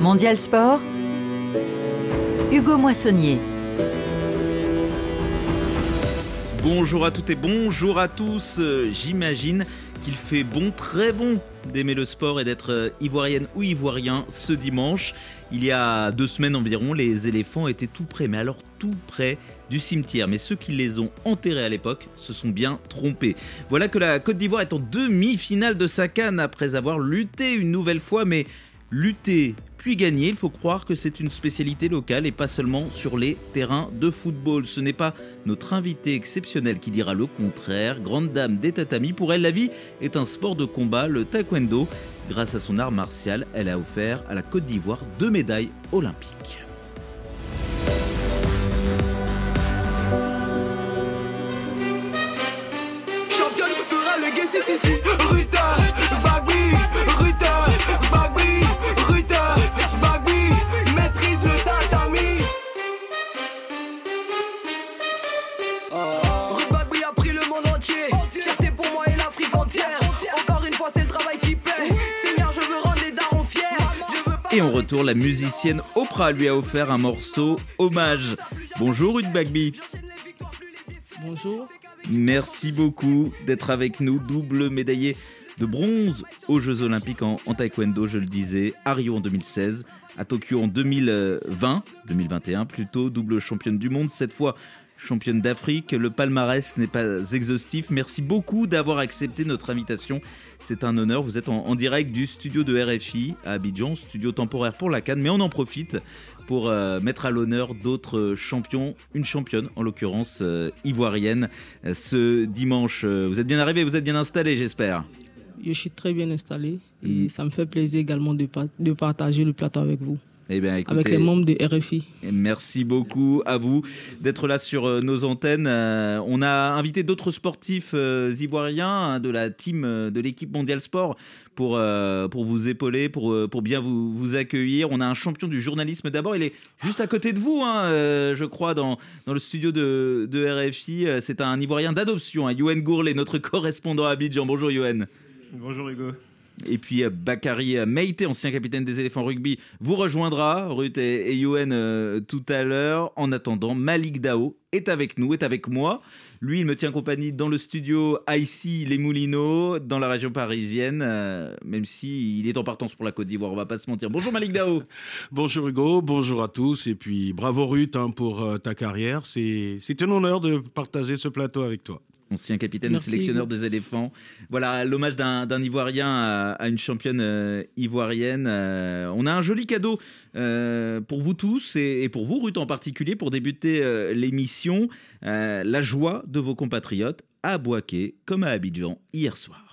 Mondial Sport, Hugo Moissonnier. Bonjour à toutes et bonjour à tous. J'imagine qu'il fait bon, très bon, d'aimer le sport et d'être ivoirienne ou ivoirien ce dimanche. Il y a deux semaines environ, les éléphants étaient tout près, mais alors tout près du cimetière. Mais ceux qui les ont enterrés à l'époque se sont bien trompés. Voilà que la Côte d'Ivoire est en demi-finale de sa canne après avoir lutté une nouvelle fois, mais lutter puis gagner, il faut croire que c'est une spécialité locale et pas seulement sur les terrains de football. Ce n'est pas notre invité exceptionnel qui dira le contraire. Grande dame des tatamis, pour elle la vie est un sport de combat, le taekwondo. Grâce à son art martial, elle a offert à la Côte d'Ivoire deux médailles olympiques. Championne fera le Et en retour, la musicienne Oprah lui a offert un morceau hommage. Bonjour Ruth Bagby. Bonjour. Merci beaucoup d'être avec nous, double médaillé de bronze aux Jeux Olympiques en, en taekwondo, je le disais, à Rio en 2016, à Tokyo en 2020, 2021 plutôt, double championne du monde, cette fois championne d'Afrique. Le palmarès n'est pas exhaustif. Merci beaucoup d'avoir accepté notre invitation. C'est un honneur. Vous êtes en, en direct du studio de RFI à Abidjan, studio temporaire pour la Cannes, mais on en profite pour euh, mettre à l'honneur d'autres champions, une championne en l'occurrence euh, ivoirienne. Euh, ce dimanche, vous êtes bien arrivé, vous êtes bien installé, j'espère. Je suis très bien installé et Mm. ça me fait plaisir également de partager le plateau avec vous, Eh bien, écoutez, avec les membres de RFI. Merci beaucoup à vous d'être là sur euh, nos antennes. Euh, on a invité d'autres sportifs euh, ivoiriens hein, de la team euh, de l'équipe Mondial Sport pour, euh, pour vous épauler, pour, pour bien vous, vous accueillir. On a un champion du journalisme d'abord. Il est juste à côté de vous, hein, euh, je crois, dans, dans le studio de, de RFI. C'est un Ivoirien d'adoption, hein, Yoann Gourlet, notre correspondant à Abidjan. Bonjour Yoann. Bonjour Hugo. Et puis euh, Bakary euh, Meite, ancien capitaine des éléphants rugby, vous rejoindra, Ruth et, et euh, tout à l'heure. En attendant, Malik Dao est avec nous, est avec moi. Lui, il me tient compagnie dans le studio ici, les Moulineaux, dans la région parisienne, même si il est en partance pour la Côte d'Ivoire, on va pas se mentir. Bonjour Malik Dao. Bonjour Hugo, bonjour à tous et puis bravo Ruth hein, pour ta carrière. C'est un honneur de partager ce plateau avec toi. Ancien capitaine Merci, sélectionneur des éléphants. Voilà, l'hommage d'un d'un Ivoirien à, à une championne euh, ivoirienne. Euh, on a un joli cadeau euh, pour vous tous et, et pour vous, Ruth en particulier, pour débuter euh, l'émission. Euh, la joie de vos compatriotes à Boaké, comme à Abidjan, hier soir.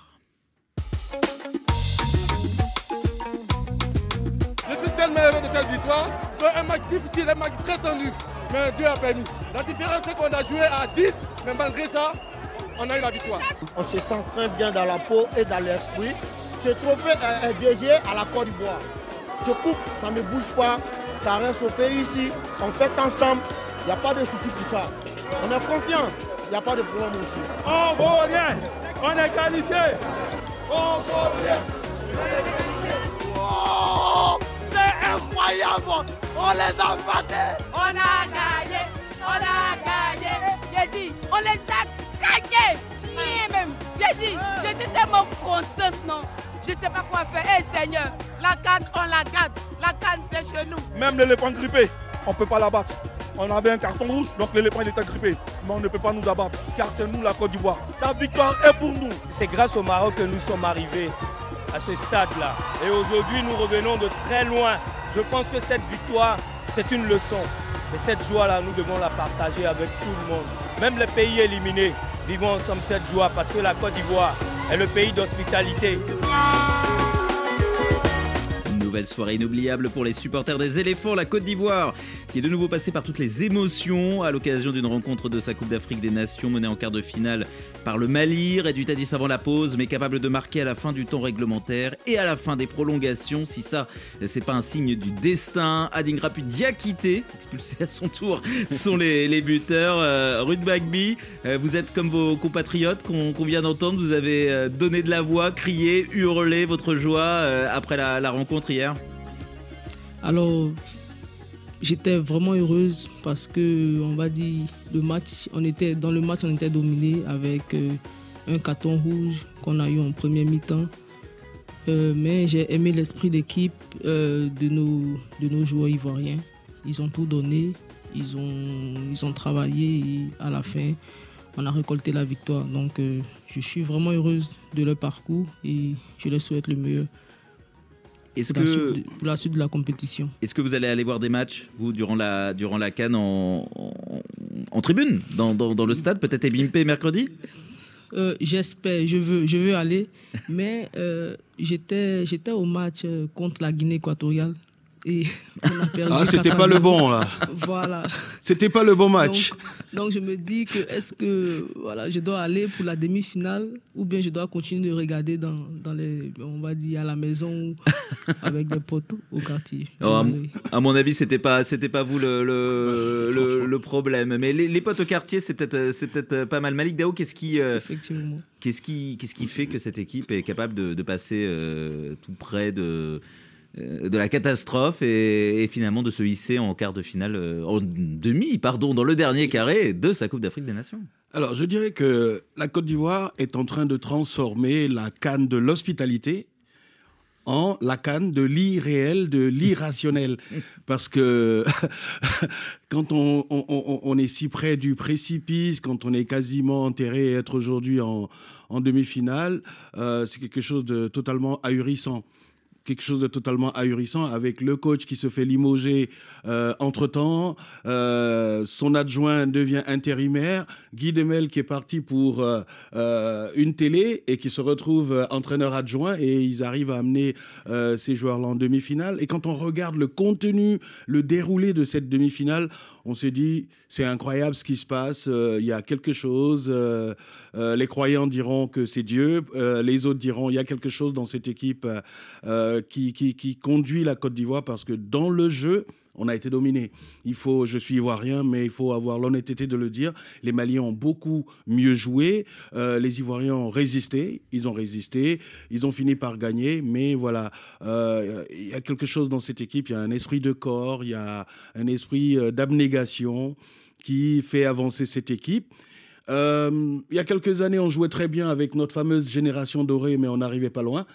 Je suis tellement heureux de cette victoire. C'est un match difficile, un match très tendu. Mais Dieu a permis. La différence, c'est qu'on a joué à 10, mais malgré ça, on a eu la victoire. On se sent très bien dans la peau et dans l'esprit. Ce trophée est, dédié à la Côte d'Ivoire. Je coupe, ça ne bouge pas, ça reste au pays ici. On fait ensemble, il n'y a pas de souci pour ça. On est confiant, il n'y a pas de problème aussi. On vaut rien On est qualifié On va bien. Oh, c'est incroyable On les a battés On a gagné, on a gagné. J'ai dit, on les a J'ai dit, je suis tellement contente, non. Je sais pas quoi faire. Eh Seigneur, la canne, on la garde. La canne, c'est chez nous. Même l'éléphant grippé, on ne peut pas l'abattre. On avait un carton rouge, donc l'éléphant il était grippé. Mais on ne peut pas nous abattre, car c'est nous la Côte d'Ivoire. La victoire est pour nous. C'est grâce au Maroc que nous sommes arrivés à ce stade-là. Et aujourd'hui, nous revenons de très loin. Je pense que cette victoire, c'est une leçon. Et cette joie-là, nous devons la partager avec tout le monde. Même les pays éliminés, vivons ensemble cette joie parce que la Côte d'Ivoire est le pays d'hospitalité. Nouvelle soirée inoubliable pour les supporters des éléphants, la Côte d'Ivoire, qui est de nouveau passée par toutes les émotions à l'occasion d'une rencontre de sa Coupe d'Afrique des Nations menée en quart de finale par le Mali, réduite à 10 avant la pause, mais capable de marquer à la fin du temps réglementaire et à la fin des prolongations. Si ça, c'est pas un signe du destin, Adingra Diakité, expulsé à son tour, sont les, les buteurs. Euh, Ruth Bagby, euh, vous êtes comme vos compatriotes qu'on vient d'entendre, vous avez euh, donné de la voix, crié, hurlé votre joie euh, après la rencontre hier Alors, j'étais vraiment heureuse parce que, on va dire, le match, on était, dans le match, on était dominé avec euh, un carton rouge qu'on a eu en première mi-temps. Euh, mais j'ai aimé l'esprit d'équipe euh, de, nos, joueurs ivoiriens. Ils ont tout donné, ils ont, ils ont travaillé et à la fin, on a récolté la victoire. Donc je suis vraiment heureuse de leur parcours et je leur souhaite le meilleur Est-ce que, suite de- pour la suite de la compétition. est-ce que vous allez aller voir des matchs, vous, durant la, durant la Cannes en, en, en tribune, dans, dans, dans le stade, peut-être Ebimpe mercredi? Euh, J'espère, je veux, je veux aller, mais euh, j'étais j'étais au match euh, contre la Guinée équatoriale et on a perdu. Ah, c'était 4 à pas le 0. bon, là. Voilà. C'était pas le bon match. Donc, donc je me dis que est-ce que voilà, je dois aller pour la demi-finale ou bien je dois continuer de regarder dans, dans les, on va dire à la maison ou avec des potes au quartier. Alors, à, mon avis, c'était pas, c'était pas vous le, le, le, le problème. Mais les, les potes au quartier, c'est peut-être, euh, c'est peut-être euh, pas mal. Malik Dao, qu'est-ce qui, euh, Effectivement. qu'est-ce qui, qu'est-ce qui fait que cette équipe est capable de, de passer euh, tout près de, euh, de la catastrophe et, et finalement de se hisser en quart de finale, euh, en demi, pardon, dans le dernier carré de sa Coupe d'Afrique des Nations. Alors, je dirais que la Côte d'Ivoire est en train de transformer la canne de l'hospitalité en la canne de l'irréel, de l'irrationnel. Parce que quand on, on- on- on est si près du précipice, quand on est quasiment enterré et être aujourd'hui en, en demi-finale, euh, c'est quelque chose de totalement ahurissant quelque chose de totalement ahurissant avec le coach qui se fait limoger euh, entre-temps, euh, son adjoint devient intérimaire, Guy Demel qui est parti pour euh, une télé et qui se retrouve entraîneur adjoint et ils arrivent à amener ces joueurs-là en demi-finale. Et quand on regarde le contenu, le déroulé de cette demi-finale, on s'est dit c'est incroyable ce qui se passe, il y a quelque chose, les croyants diront que c'est Dieu, les autres diront il y a quelque chose dans cette équipe euh, qui, conduit la Côte d'Ivoire parce que dans le jeu, on a été dominé. Il faut, je suis ivoirien, mais il faut avoir l'honnêteté de le dire. Les Maliens ont beaucoup mieux joué. Euh, les Ivoiriens ont résisté. Ils ont résisté. Ils ont fini par gagner. Mais voilà, euh, il y a quelque chose dans cette équipe. Il y a un esprit de corps. Il y a un esprit d'abnégation qui fait avancer cette équipe. Il y a quelques années, on jouait très bien avec notre fameuse génération dorée, mais on n'arrivait pas loin.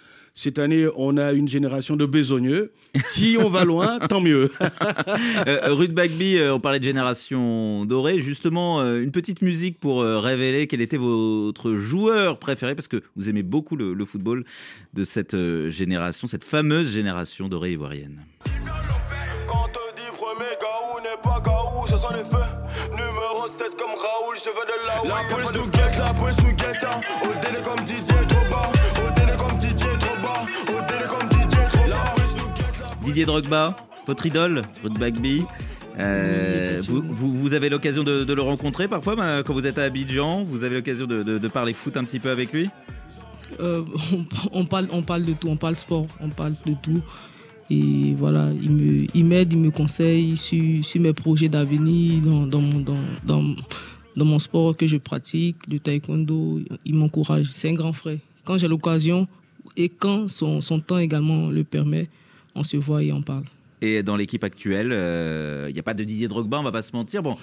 Cette année, on a une génération de besogneux. Si on va loin, tant mieux. Euh, Ruth Bagby, euh, on parlait de génération dorée. Justement, euh, une petite musique pour euh, révéler quel était votre joueur préféré, parce que vous aimez beaucoup le, le football de cette euh, génération, cette fameuse génération dorée ivoirienne. Quand on te dit premier Gaou n'est pas Gaou, ce sont les feux. Numéro 7 comme Raoul, je veux de là où La police nous guette, la police nous guette. hein. Au délai comme Didier, Didier Drogba, votre idole, Ruth Bagby. Euh, Oui, vous, effectivement. vous- vous avez l'occasion de, de le rencontrer parfois bah, quand vous êtes à Abidjan. Vous avez l'occasion de, de- de parler foot un petit peu avec lui? Euh, on, on parle, on parle de tout, on parle sport, on parle de tout. Et voilà, il me- il m'aide, il, me conseille sur, sur mes projets d'avenir, dans, dans, mon, dans, dans, dans mon sport que je pratique, le taekwondo. Il m'encourage. C'est un grand frère. Quand j'ai l'occasion et quand son, son temps également le permet, on se voit et on parle. Et dans l'équipe actuelle, euh, il n'y a pas de Didier Drogba, on va pas se mentir. Bon,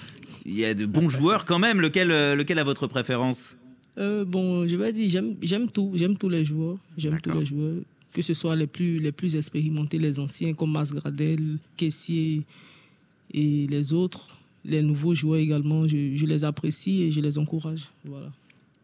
il y a de bons joueurs quand même. Lequel, euh, lequel a votre préférence? Euh, bon, je vais dire, j'aime, j'aime tout, j'aime tous les joueurs, j'aime tous les joueurs, que ce soit les plus, les plus expérimentés, les anciens comme Masgradel, Kessier et les autres, les nouveaux joueurs également, je, je les apprécie et je les encourage. Voilà.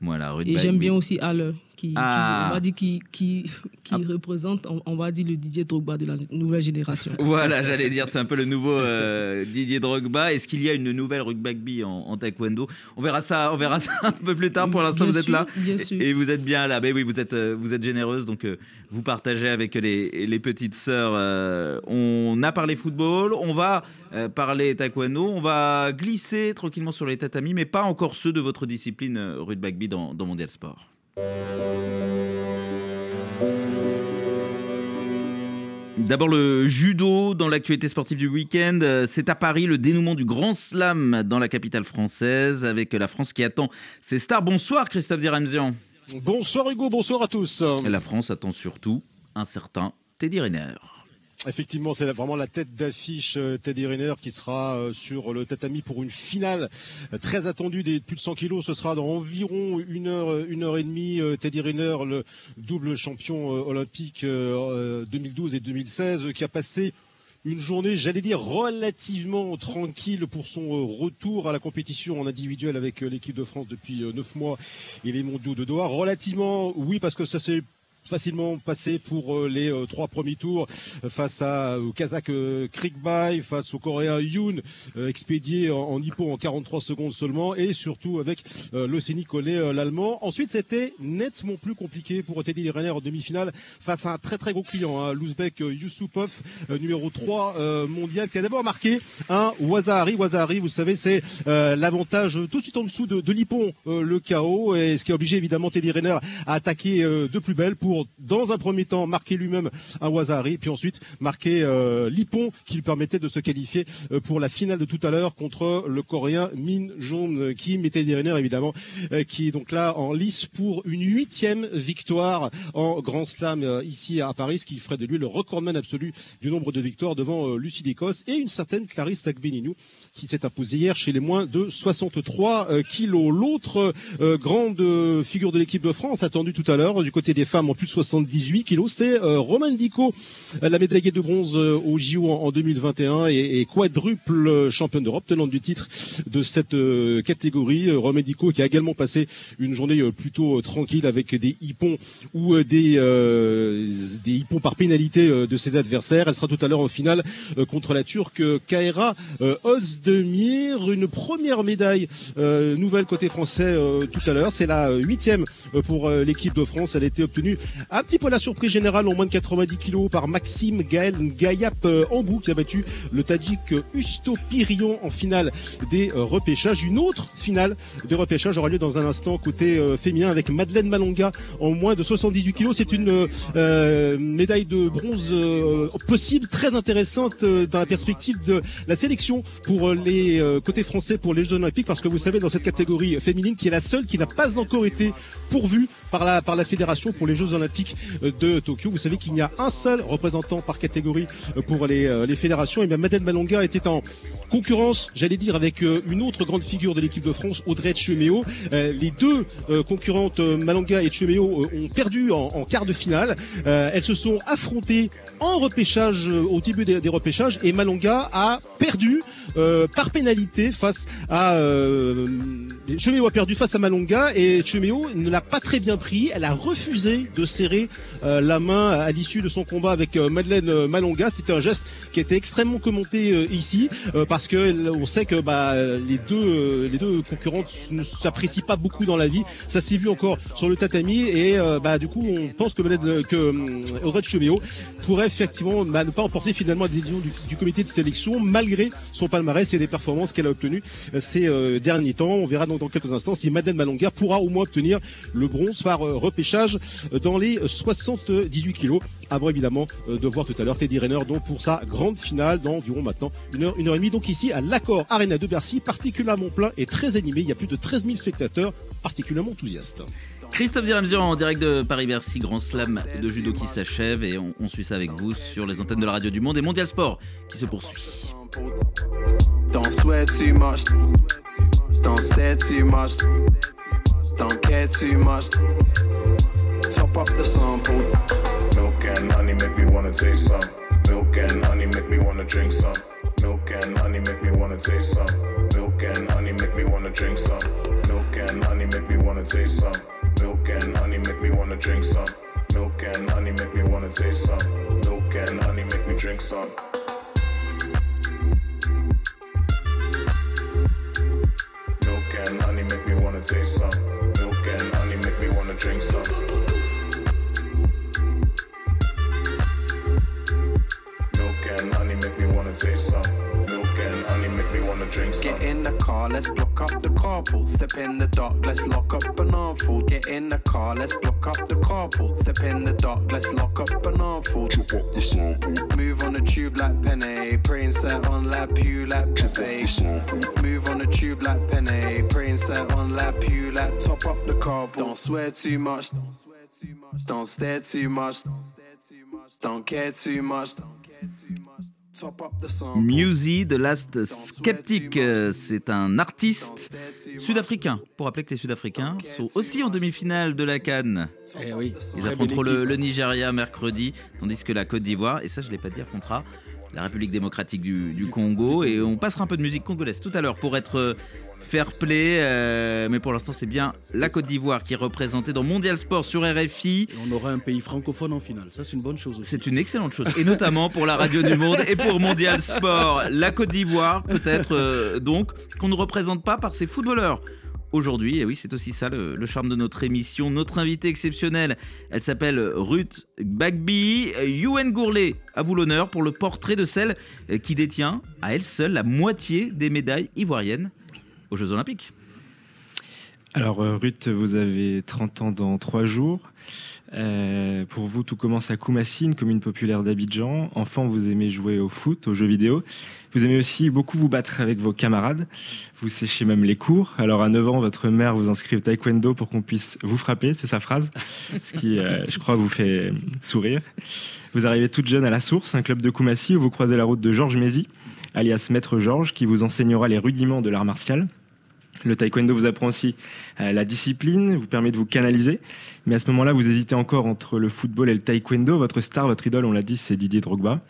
Voilà, Et j'aime bien aussi Haller, qui, qui- Ah. on va dire, qui, qui, qui représente, on, on va dire, le Didier Drogba de la nouvelle génération. Voilà, j'allais dire, c'est un peu le nouveau euh, Didier Drogba. Est-ce qu'il y a une nouvelle Ruth Bagby en, en taekwondo? On verra ça, on verra ça un peu plus tard. Pour l'instant, vous êtes là et vous êtes bien là. Mais oui, vous êtes, euh, vous êtes généreuse, donc euh, vous partagez avec les, les petites sœurs. euh, on a parlé football, on va parler taekwondo, on va glisser tranquillement sur les tatamis, mais pas encore ceux de votre discipline, Bagby, dans, dans Mondial Sport. D'abord le judo dans l'actualité sportive du week-end. Euh, C'est à Paris le dénouement du Grand Slam dans la capitale française avec la France qui attend ses stars. Bonsoir Christophe Diramzian. Bonsoir Hugo, bonsoir à tous. La France attend surtout un certain Teddy Riner. Effectivement, c'est vraiment la tête d'affiche euh, Teddy Riner qui sera euh, sur le tatami pour une finale euh, très attendue des plus de 100 kilos. Ce sera dans environ une heure, une heure et demie. Teddy Riner, le double champion olympique 2012 et 2016, qui a passé une journée, j'allais dire, relativement tranquille pour son retour à la compétition en individuel avec l'équipe de France depuis neuf mois et les mondiaux de Doha. Relativement, oui, parce que ça s'est facilement passé pour euh, les euh, trois premiers tours face à, au Kazakh euh, Krikbay, face au Coréen Yoon, expédié en, en en 43 secondes seulement, et surtout avec l'Océanie collé l'Allemand. Ensuite, c'était nettement plus compliqué pour Teddy Renner en demi-finale face à un très très gros client, hein, l'Ouzbek Yusupov, numéro 3 mondial, qui a d'abord marqué un Wazahari. Wazahari, vous savez, c'est l'avantage tout de suite en dessous de, de le KO, et ce qui a obligé évidemment Teddy Renner à attaquer de plus belle pour dans un premier temps, marquer lui-même un Wazari, puis ensuite marquer euh, Lipon, qui lui permettait de se qualifier euh, pour la finale de tout à l'heure contre le Coréen Min Jong Kim, était dernier évidemment, euh, qui est donc là en lice pour une huitième victoire en Grand Slam euh, ici à Paris, ce qui ferait de lui le recordman absolu du nombre de victoires devant Lucie d'Écosse et une certaine Clarisse Agbenienou qui s'est imposée hier chez les moins de 63 kilos. L'autre grande figure de l'équipe de France attendue tout à l'heure du côté des femmes en plus 78 kilos. C'est euh, Romain Dico, euh, la médaillée de bronze euh, au JO en, 2021 et, quadruple championne d'Europe, tenante du titre de cette catégorie. Romain Dico qui a également passé une journée plutôt tranquille avec des hippons ou des, des hippons par pénalité de ses adversaires. Elle sera tout à l'heure en finale contre la Turque Kaira Ozdemir. Une première médaille nouvelle côté français tout à l'heure. C'est la huitième pour l'équipe de France. Elle a été obtenue un petit peu la surprise générale en moins de 90 kilos par Maxime Gaël Gayap Ambou qui a battu le Tadjik Usto Pirion en finale des euh, repêchages. Une autre finale des repêchages aura lieu dans un instant côté euh, féminin avec Madeleine Malonga en moins de 78 kilos. C'est une euh, médaille de bronze possible, très intéressante dans la perspective de la sélection pour les côtés français pour les Jeux Olympiques parce que vous savez dans cette catégorie féminine qui est la seule qui n'a pas encore été pourvue par la par la fédération pour les Jeux Olympiques Olympiques euh, de Tokyo. Vous savez qu'il n'y a un seul représentant par catégorie euh, pour les, euh, les fédérations. Et bien Madeleine Malonga était en concurrence, j'allais dire, avec une autre grande figure de l'équipe de France, Audrey Chemeo. Les deux concurrentes, Malonga et Chemeo, ont perdu en, quart de finale. Elles se sont affrontées en repêchage, au début des, repêchages, et Malonga a perdu par pénalité face à euh, Chemeo a perdu face à Malonga et Chemeo ne l'a pas très bien pris. Elle a refusé de serrer euh, la main à l'issue de son combat avec euh, Madeleine euh, Malonga. C'était un geste qui était extrêmement commenté ici parce que on sait que bah, les deux les deux concurrentes ne s'apprécient pas beaucoup dans la vie. Ça s'est vu encore sur le tatami et bah, du coup on pense que que Audrey Cheméo pourrait effectivement bah, ne pas emporter finalement la décision du, comité de sélection malgré son palmarès et les performances qu'elle a obtenues ces derniers temps. On verra donc dans quelques instants si Madeleine Malonga pourra au moins obtenir le bronze par repêchage dans les 78 kilos. Avant évidemment euh, de voir tout à l'heure Teddy Rayner donc pour sa grande finale dans environ maintenant une heure, une heure et demie. Donc ici à l'accord Arena de Bercy, particulièrement plein et très animé. Il y a plus de 13 000 spectateurs particulièrement enthousiastes. Christophe Diramzian en direct de Paris-Bercy, Grand Slam de judo qui s'achève et on, on, suit ça avec vous sur les antennes de la radio du Monde et Mondial Sport qui se poursuit. Don't sweat too much, don't stare too much, don't care too much. top up the sample. Milk and honey make me wanna taste some. Milk and honey make me wanna drink some. Milk and honey make me wanna taste some. Milk and honey make me wanna drink some. Milk and honey make me wanna taste some. Milk and honey make me wanna drink some. Milk and honey make me wanna taste some. Milk and honey make me drink some. Milk and honey make me wanna taste some. Milk and honey make me wanna drink some. Milk and honey make me wanna taste some. Milk and honey make me wanna drink. Get in the car, let's block up the carpool. Step in the dark, let's lock up an food. Get in the car, let's block up the carpool. Step in the dark, let's lock up an food. Chop up the sample. Move on the tube like penne. Praying set on lap pew like Pepe. Move on the tube like penne. Praying set on lap pew like top up the carpool. Don't swear too much. Don't swear too much. Don't stare too much. Don't care too much. Top up the song. Musi The Last Skeptic, euh, c'est un artiste sud-africain. Pour rappeler que les Sud-Africains sont aussi en demi-finale de la Cannes. Eh oui. Ils affronteront le, Nigeria mercredi, tandis que la Côte d'Ivoire, et ça je ne l'ai pas dit, affrontera la République démocratique du, du Congo. Et on passera un peu de musique congolaise tout à l'heure pour être euh, fair play. euh, mais pour l'instant, c'est bien la Côte d'Ivoire qui est représentée dans Mondial Sport sur RFI. Et on aura un pays francophone en finale. Ça, c'est une bonne chose. C'est une excellente chose, et notamment pour la radio du monde et pour Mondial Sport. La Côte d'Ivoire, peut-être euh, donc, qu'on ne représente pas par ses footballeurs. Aujourd'hui, et oui, c'est aussi ça le, le charme de notre émission. Notre invitée exceptionnelle, elle s'appelle Ruth Bagby. Youen Gourlet, à vous l'honneur pour le portrait de celle qui détient à elle seule la moitié des médailles ivoiriennes aux Jeux Olympiques. Alors euh, Ruth, vous avez 30 ans dans 3 jours. Euh, pour vous, tout commence à Koumassi, une commune populaire d'Abidjan. Enfant, vous aimez jouer au foot, aux jeux vidéo. Vous aimez aussi beaucoup vous battre avec vos camarades. Vous séchez même les cours. Alors à 9 ans, votre mère vous inscrit au taekwondo pour qu'on puisse vous frapper, c'est sa phrase. Ce qui, euh, je crois, vous fait sourire. Vous arrivez toute jeune à La Source, un club de Koumassi où vous croisez la route de Georges Mézy, alias Maître Georges, qui vous enseignera les rudiments de l'art martial. Le taekwondo vous apprend aussi euh, la discipline, vous permet de vous canaliser. Mais à ce moment-là, vous hésitez encore entre le football et le taekwondo. Votre star, votre idole, on l'a dit, c'est Didier Drogba.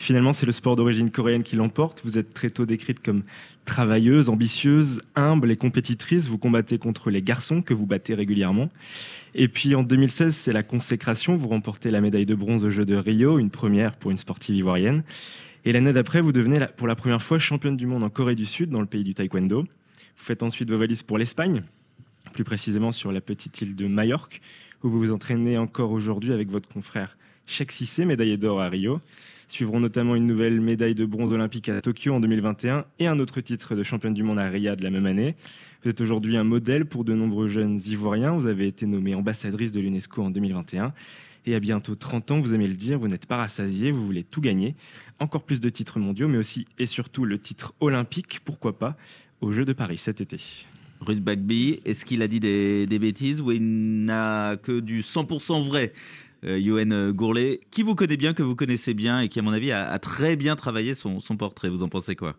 Finalement, c'est le sport d'origine coréenne qui l'emporte. Vous êtes très tôt décrite comme travailleuse, ambitieuse, humble et compétitrice. Vous combattez contre les garçons que vous battez régulièrement. Et puis en 2016, c'est la consécration. Vous remportez la médaille de bronze aux Jeux de Rio, une première pour une sportive ivoirienne. Et l'année d'après, vous devenez pour la première fois championne du monde en Corée du Sud, dans le pays du taekwondo. Vous faites ensuite vos valises pour l'Espagne, plus précisément sur la petite île de Majorque, où vous vous entraînez encore aujourd'hui avec votre confrère Cheikh Cissé, médaillé d'or à Rio. Suivront notamment une nouvelle médaille de bronze olympique à Tokyo en 2021 et un autre titre de championne du monde à Riyad la même année. Vous êtes aujourd'hui un modèle pour de nombreux jeunes ivoiriens. Vous avez été nommée ambassadrice de l'UNESCO en 2021. Et à bientôt 30 ans, vous aimez le dire, vous n'êtes pas rassasié, vous voulez tout gagner. Encore plus de titres mondiaux, mais aussi et surtout le titre olympique, pourquoi pas, aux Jeux de Paris cet été. Ruth Bagby, est-ce qu'il a dit des, des bêtises ou il n'a que du 100% vrai euh, Yoann Gourlet, qui vous connaît bien, que vous connaissez bien et qui, à mon avis, a, a très bien travaillé son, son portrait. Vous en pensez quoi?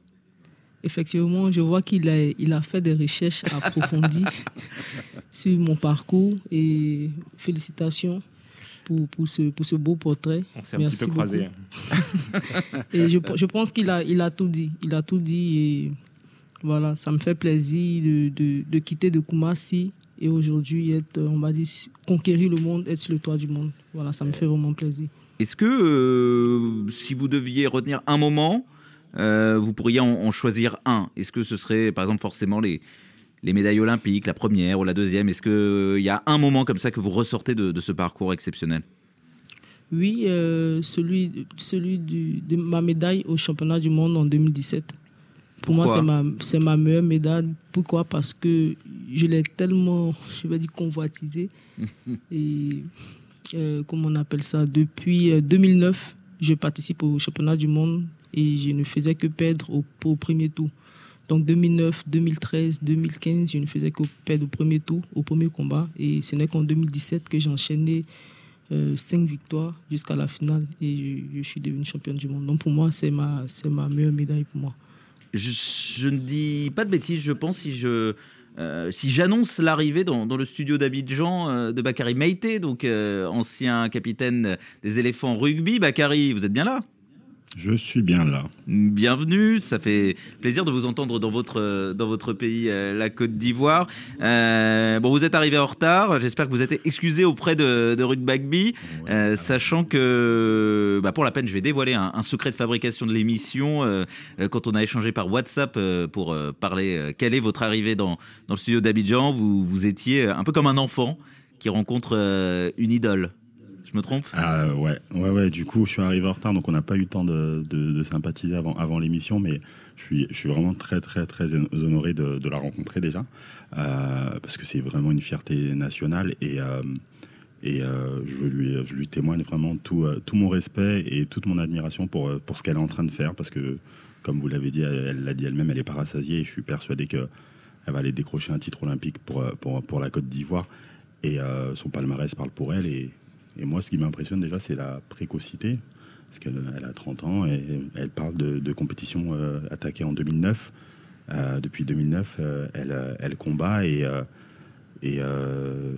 Effectivement, je vois qu'il a, il a fait des recherches approfondies sur mon parcours et félicitations pour, pour, ce, pour ce beau portrait. On s'est un petit peu croisés. Et je, je pense qu'il a, il a tout dit. Il a tout dit et voilà, ça me fait plaisir de, de, de quitter de Koumassi et aujourd'hui être, on va dire, conquérir le monde, être sur le toit du monde. Voilà, ça me fait vraiment plaisir. Est-ce que euh, si vous deviez retenir un moment, euh, vous pourriez en, en choisir un? Est-ce que ce serait, par exemple, forcément les, les médailles olympiques, la première ou la deuxième? Est-ce qu'il y a un moment comme ça que vous ressortez de, de ce parcours exceptionnel? Oui, euh, celui, celui du, de ma médaille au championnat du monde en 2017. Pour moi, c'est ma, meilleure médaille. Pourquoi? Parce que je l'ai tellement, je vais dire, convoitisée. Et euh, comment on appelle ça? Depuis euh, 2009, je participe au championnat du monde et je ne faisais que perdre au, au premier tour. Donc 2009, 2013, 2015, je ne faisais que perdre au premier tour, au premier combat. Et ce n'est qu'en 2017 que j'ai enchaîné euh, cinq victoires jusqu'à la finale et je, je suis devenu championne du monde. Donc pour moi, c'est ma, c'est ma meilleure médaille pour moi. Je, ne dis pas de bêtises, je pense, si je. euh, si j'annonce l'arrivée dans, le studio d'Abidjan euh, de Bakary Meïté, donc euh, ancien capitaine des éléphants rugby. Bakary, vous êtes bien là? Je suis bien là. Bienvenue, ça fait plaisir de vous entendre dans votre, euh, dans votre pays, euh, la Côte d'Ivoire. Euh, bon, vous êtes arrivé en retard, j'espère que vous êtes excusé auprès de, de Ruth Bagby, euh, sachant que, bah, pour la peine, je vais dévoiler un, un secret de fabrication de l'émission. euh, quand on a échangé par WhatsApp pour parler, quelle est votre arrivée dans, dans le studio d'Abidjan, vous, vous étiez un peu comme un enfant qui rencontre une idole. Me trompe? Ah ouais, ouais, ouais. Du coup, je suis arrivé en retard, donc on n'a pas eu le temps de, de- sympathiser avant, l'émission, mais je suis, je suis vraiment très, très, très honoré de, la rencontrer déjà, euh, parce que c'est vraiment une fierté nationale et euh, et euh, je lui, je lui témoigne vraiment tout, euh, tout mon respect et toute mon admiration pour, pour ce qu'elle est en train de faire, parce que, comme vous l'avez dit, elle l'a dit elle-même, elle est pas rassasiée et je suis persuadé que elle va aller décrocher un titre olympique pour, pour, la Côte d'Ivoire et son palmarès parle pour elle et Et moi, ce qui m'impressionne déjà, c'est la précocité. Parce qu'elle elle a 30 ans et elle parle de, de compétition euh, attaquée en 2009. Euh, depuis 2009, euh, elle, elle combat et euh, et euh,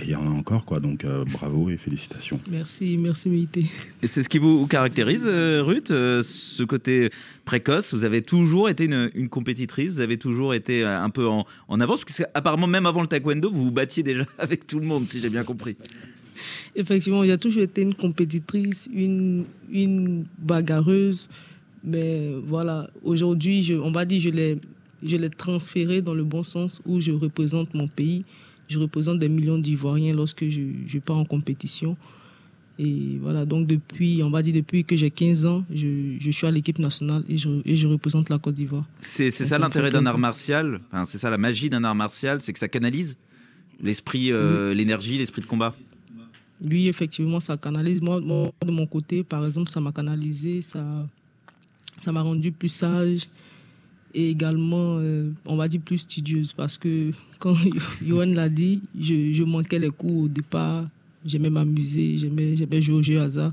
et il y en a encore quoi. Donc euh, bravo et félicitations. Merci, merci Méité. Et c'est ce qui vous caractérise, Ruth, euh, ce côté précoce? Vous avez toujours été une, une compétitrice, vous avez toujours été un peu en, en avance, parce qu'apparemment, même avant le taekwondo, vous vous battiez déjà avec tout le monde, si j'ai bien compris. Effectivement, j'ai toujours été une compétitrice, une, une bagarreuse. Mais voilà, aujourd'hui, on va dire, je l'ai, je l'ai transféré dans le bon sens où je représente mon pays. Je représente des millions d'Ivoiriens lorsque je, je pars en compétition. Et voilà, donc depuis, on va dire, depuis que j'ai 15 ans, je, je suis à l'équipe nationale et je, et je représente la Côte d'Ivoire. C'est ça l'intérêt d'un art martial, enfin, c'est ça la magie d'un art martial, c'est que ça canalise l'esprit, euh, l'énergie, l'esprit de combat. Oui, effectivement, ça canalise. Moi, de mon côté, par exemple, ça m'a canalisé, ça ça m'a rendu plus sage et également, euh, on va dire, plus studieuse parce que quand Johan l'a dit, je, je manquais les cours au départ. J'aimais m'amuser, j'aimais j'aimais jouer au jeu hasard.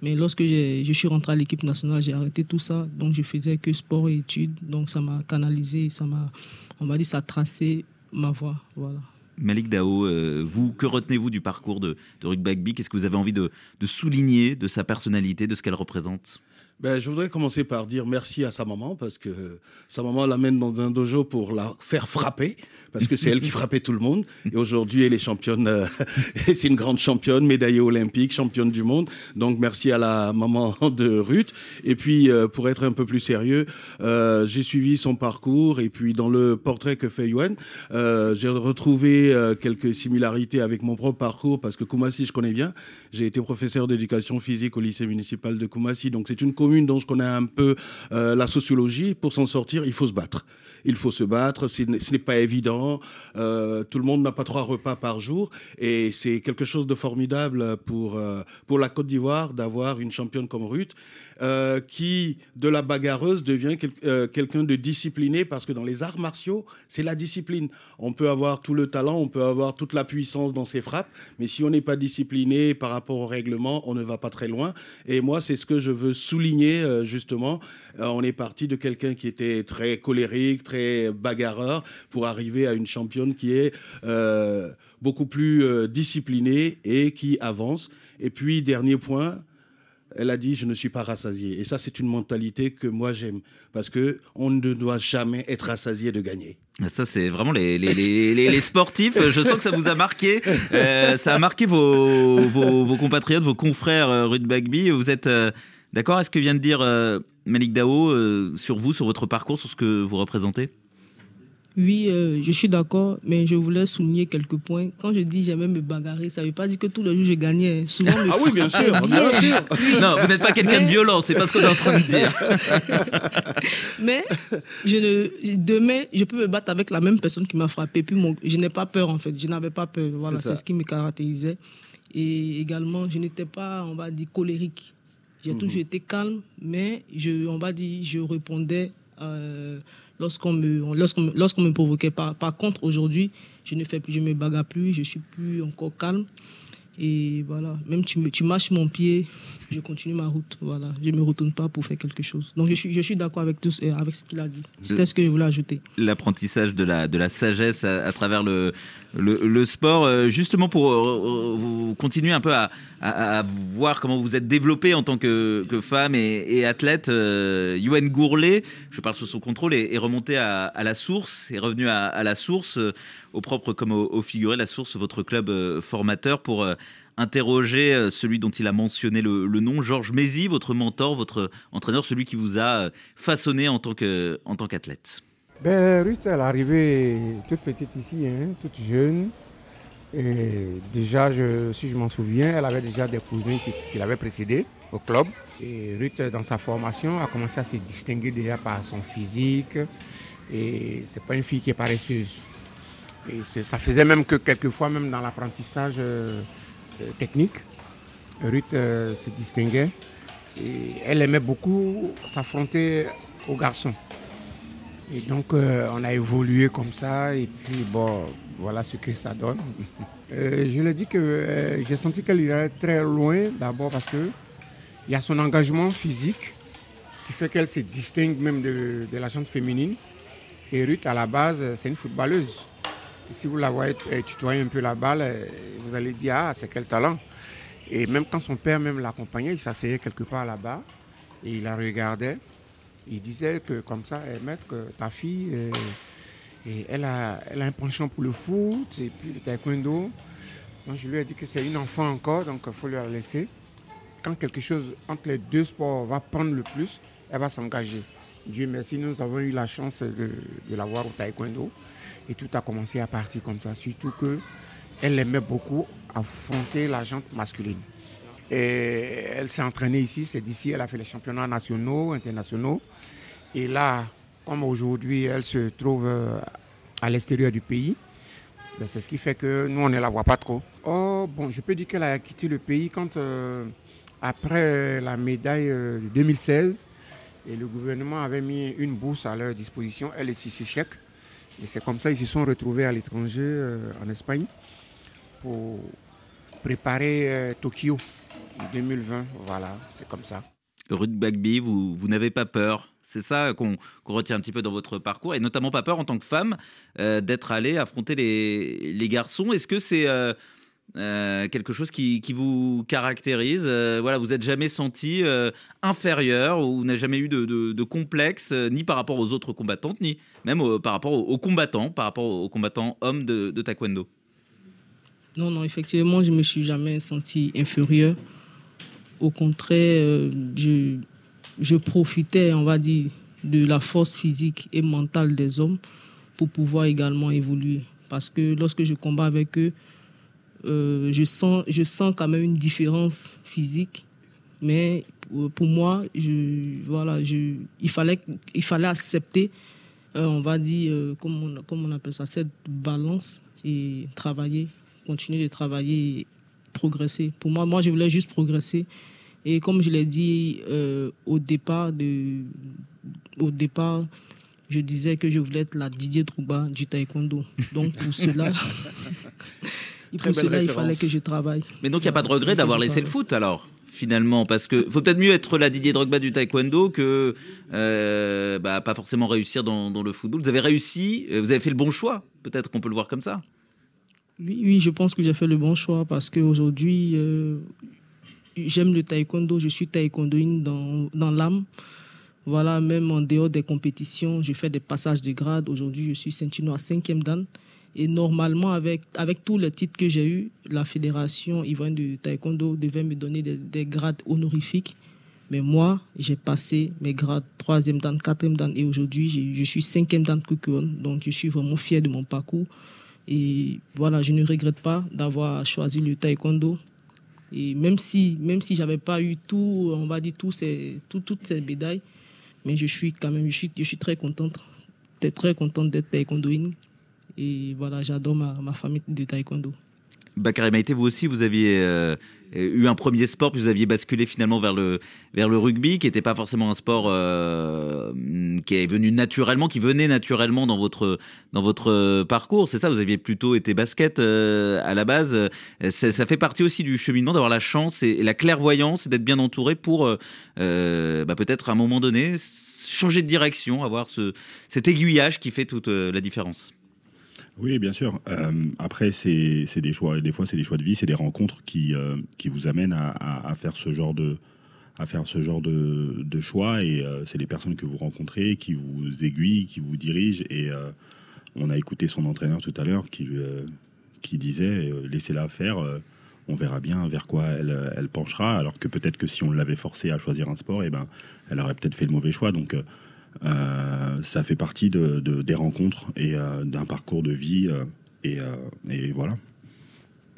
Mais lorsque je suis rentré à l'équipe nationale, j'ai arrêté tout ça. Donc, je faisais que sport et études. Donc, ça m'a canalisé, ça m'a, on va dire, ça a tracé ma voie. Voilà. Malik Dao, euh, vous, que retenez-vous du parcours de, de Ruth Bagby Qu'est-ce que vous avez envie de souligner de sa personnalité, de ce qu'elle représente? Ben, je voudrais commencer par dire merci à sa maman parce que sa maman l'amène dans un dojo pour la faire frapper parce que c'est elle qui frappait tout le monde. Et aujourd'hui, elle est championne, euh, c'est une grande championne, médaillée olympique, championne du monde. Donc merci à la maman de Ruth. Et puis, euh, pour être un peu plus sérieux, euh, j'ai suivi son parcours et puis dans le portrait que fait Yuan, euh, j'ai retrouvé euh, quelques similarités avec mon propre parcours parce que Koumassi, je connais bien. J'ai été professeur d'éducation physique au lycée municipal de Koumassi. Donc c'est une commune dont je connais un peu euh, la sociologie. Pour s'en sortir, il faut se battre. Il faut se battre, ce n'est pas évident. Euh, tout le monde n'a pas trois repas par jour. Et c'est quelque chose de formidable pour, euh, pour la Côte d'Ivoire d'avoir une championne comme Ruth, euh, qui, de la bagarreuse, devient quel- quelqu'un de discipliné, parce que dans les arts martiaux, c'est la discipline. On peut avoir tout le talent, on peut avoir toute la puissance dans ses frappes, mais si on n'est pas discipliné par rapport au règlement, on ne va pas très loin. Et moi, c'est ce que je veux souligner, justement. Euh, on est parti de quelqu'un qui était très colérique, très bagarreur, pour arriver à une championne qui est euh, beaucoup plus euh, disciplinée et qui avance. Et puis, dernier point, elle a dit je ne suis pas rassasié. Et ça, c'est une mentalité que moi j'aime parce que on ne doit jamais être rassasié de gagner. Ça, c'est vraiment les, sportifs. Je sens que ça vous a marqué. Ça a marqué vos, compatriotes, vos confrères euh, Ruth Bagby. Vous êtes d'accord avec ce que vient de dire euh, Malik Dao euh, sur vous, sur votre parcours, sur ce que vous représentez? Oui, euh, je suis d'accord, mais je voulais souligner quelques points. Quand je dis j'aimais me bagarrer, ça ne veut pas dire que tous les jours je gagnais. Souvent, Ah oui, bien sûr, bien sûr. Oui. Non, vous n'êtes pas quelqu'un de violent, c'est pas ce qu'on est en train de dire. Mais je ne, demain, je peux me battre avec la même personne qui m'a frappé. Puis mon, je n'ai pas peur, en fait. Je n'avais pas peur. Voilà, c'est ce qui me caractérisait. Et également, je n'étais pas, on va dire, colérique. J'ai Mhm. toujours été calme, mais je, on va dire, je répondais euh, lorsqu'on me, lorsqu'on lorsqu'on me provoquait. Par, par contre, aujourd'hui, je ne fais plus, je me bagarre plus, je suis plus encore calme. Et voilà, même tu, me, tu marches mon pied, je continue ma route. Voilà, je ne me retourne pas pour faire quelque chose. Donc je suis, je suis d'accord avec, tout, ce- avec ce qu'il a dit. C'était ce que je voulais ajouter. L'apprentissage de la, de la sagesse à, à travers le, le, le sport, euh, justement pour euh, euh, vous continuer un peu à, à, à voir comment vous êtes développé en tant que, que femme et, et athlète. Euh, Yoann Gourlet, je parle sous son contrôle, est, est remonté à, la source, est revenu à, la source, euh, au propre comme au, au figuré, la source, votre club euh, formateur, pour euh, interroger euh, celui dont il a mentionné le, nom, Georges Mézy, votre mentor, votre entraîneur, celui qui vous a euh, façonné en tant qu'athlète. Ben, Ruth, elle est arrivée toute petite ici, hein, toute jeune. Et déjà, si je m'en souviens, elle avait déjà des cousins qui, l'avaient précédée au club. Et Ruth, dans sa formation, a commencé à se distinguer déjà par son physique. Et c'est pas une fille qui est paresseuse. Et ça faisait même que quelquefois, même dans l'apprentissage euh, technique, Ruth euh, se distinguait. Et elle aimait beaucoup s'affronter aux garçons. Et donc, euh, on a évolué comme ça. Et puis, bon, voilà ce que ça donne. Euh, je l'ai dit que euh, j'ai senti qu'elle irait très loin, d'abord parce que il y a son engagement physique qui fait qu'elle se distingue même de, de la chante féminine. Et Ruth, à la base, c'est une footballeuse. Si vous la voyez euh, tutoyer un peu la balle, euh, vous allez dire, ah, c'est quel talent. Et même quand son père même l'accompagnait, il s'asseyait quelque part là-bas et il la regardait. Il disait que comme ça, eh, maître, ta fille, euh, et elle, a, elle a un penchant pour le foot et puis le taekwondo. Donc je lui ai dit que c'est une enfant encore, donc il faut lui la laisser. Quand quelque chose entre les deux sports va prendre le plus, elle va s'engager. Dieu merci, nous avons eu la chance de, de la voir au taekwondo. Et tout a commencé à partir comme ça. Surtout que elle aimait beaucoup affronter la jante masculine. Et elle s'est entraînée ici, c'est d'ici, elle a fait les championnats nationaux, internationaux. Et là, comme aujourd'hui, elle se trouve euh, à l'extérieur du pays, ben, c'est ce qui fait que nous, on ne la voit pas trop. Oh, bon, je peux dire qu'elle a quitté le pays quand, euh, après la médaille euh, de 2016, et le gouvernement avait mis une bourse à leur disposition, elle et Sissi Chèque. Et c'est comme ça qu'ils se sont retrouvés à l'étranger, euh, en Espagne, pour préparer euh, Tokyo 2020. Voilà, c'est comme ça. Ruth Bagby, vous, vous n'avez pas peur? C'est ça qu'on retient un petit peu dans votre parcours, et notamment pas peur en tant que femme euh, d'être allée affronter les, garçons. Est-ce que c'est euh, quelque chose qui, vous caractérise Euh, Voilà, vous n'êtes jamais senti euh, inférieur ou n'avez jamais eu de, complexe, ni par rapport aux autres combattantes, ni même par rapport aux, combattants, par rapport aux combattants hommes de, taekwondo? Non, non, effectivement, je me suis jamais senti inférieur. Au contraire, je, je profitais, on va dire, de la force physique et mentale des hommes pour pouvoir également évoluer. Parce que lorsque je combats avec eux, euh, je, sens, je sens quand même une différence physique. Mais pour, moi, voilà, il, fallait, il fallait accepter, euh, on va dire, euh, comment, on, appelle ça, cette balance et travailler, continuer de travailler et progresser. Pour moi, moi, je voulais juste progresser. Et comme je l'ai dit euh, au départ, au départ, je disais que je voulais être la Didier Drogba du taekwondo. Donc pour cela, et Très pour belle cela il fallait que je travaille. Mais donc il n'y a pas de regret d'avoir laissé le foot alors finalement parce que faut peut-être mieux être la Didier Drogba du taekwondo que euh, bah, pas forcément réussir dans, dans le football. Vous avez réussi, euh, vous avez fait le bon choix. Peut-être qu'on peut le voir comme ça. Oui, oui, je pense que j'ai fait le bon choix parce qu'aujourd'hui, euh, j'aime le taekwondo, je suis taekwondoïne dans, dans l'âme. Voilà, même en dehors des compétitions, je fais des passages de grade. Aujourd'hui, je suis ceinture noire 5e dan. Et normalement, avec, avec tous les titres que j'ai eus, la fédération ivoirienne de taekwondo devait me donner des, des grades honorifiques. Mais moi, j'ai passé mes grades 3e dan, 4e dan et aujourd'hui, je suis 5e dan Kukuon. Donc, je suis vraiment fier de mon parcours. Et voilà, je ne regrette pas d'avoir choisi le taekwondo. Et même si, même si j'avais pas eu tout, on va dire tous ces, tout- toutes ces médailles, mais je suis quand même, je suis, je suis très contente, très contente d'être taekwondoïne. Et voilà, j'adore ma, ma famille de taekwondo. Bakary Maïté, vous aussi, vous aviez euh, eu un premier sport, puis vous aviez basculé finalement vers le, vers le rugby, qui n'était pas forcément un sport euh, qui est venu naturellement, qui venait naturellement dans votre, dans votre parcours. C'est ça, vous aviez plutôt été basket euh, à la base. Euh, Ça fait partie aussi du cheminement d'avoir la chance et, la clairvoyance et d'être bien entouré pour euh, euh, bah, peut-être à un moment donné changer de direction, avoir ce, cet aiguillage qui fait toute euh, la différence. Oui, bien sûr. Euh, après, c'est des choix. Des fois, c'est des choix de vie, c'est des rencontres qui euh, qui vous amènent à, à, faire ce genre de à faire ce genre de, de choix. Et euh, c'est les personnes que vous rencontrez qui vous aiguillent, qui vous dirigent. Et on a écouté son entraîneur tout à l'heure qui qui disait laissez-la faire. on verra bien vers quoi elle, elle penchera. Alors que peut-être que si on l'avait forcée à choisir un sport, et ben, elle aurait peut-être fait le mauvais choix. Donc, ça fait partie de, de- des rencontres et euh, d'un parcours de vie. euh, euh, et voilà.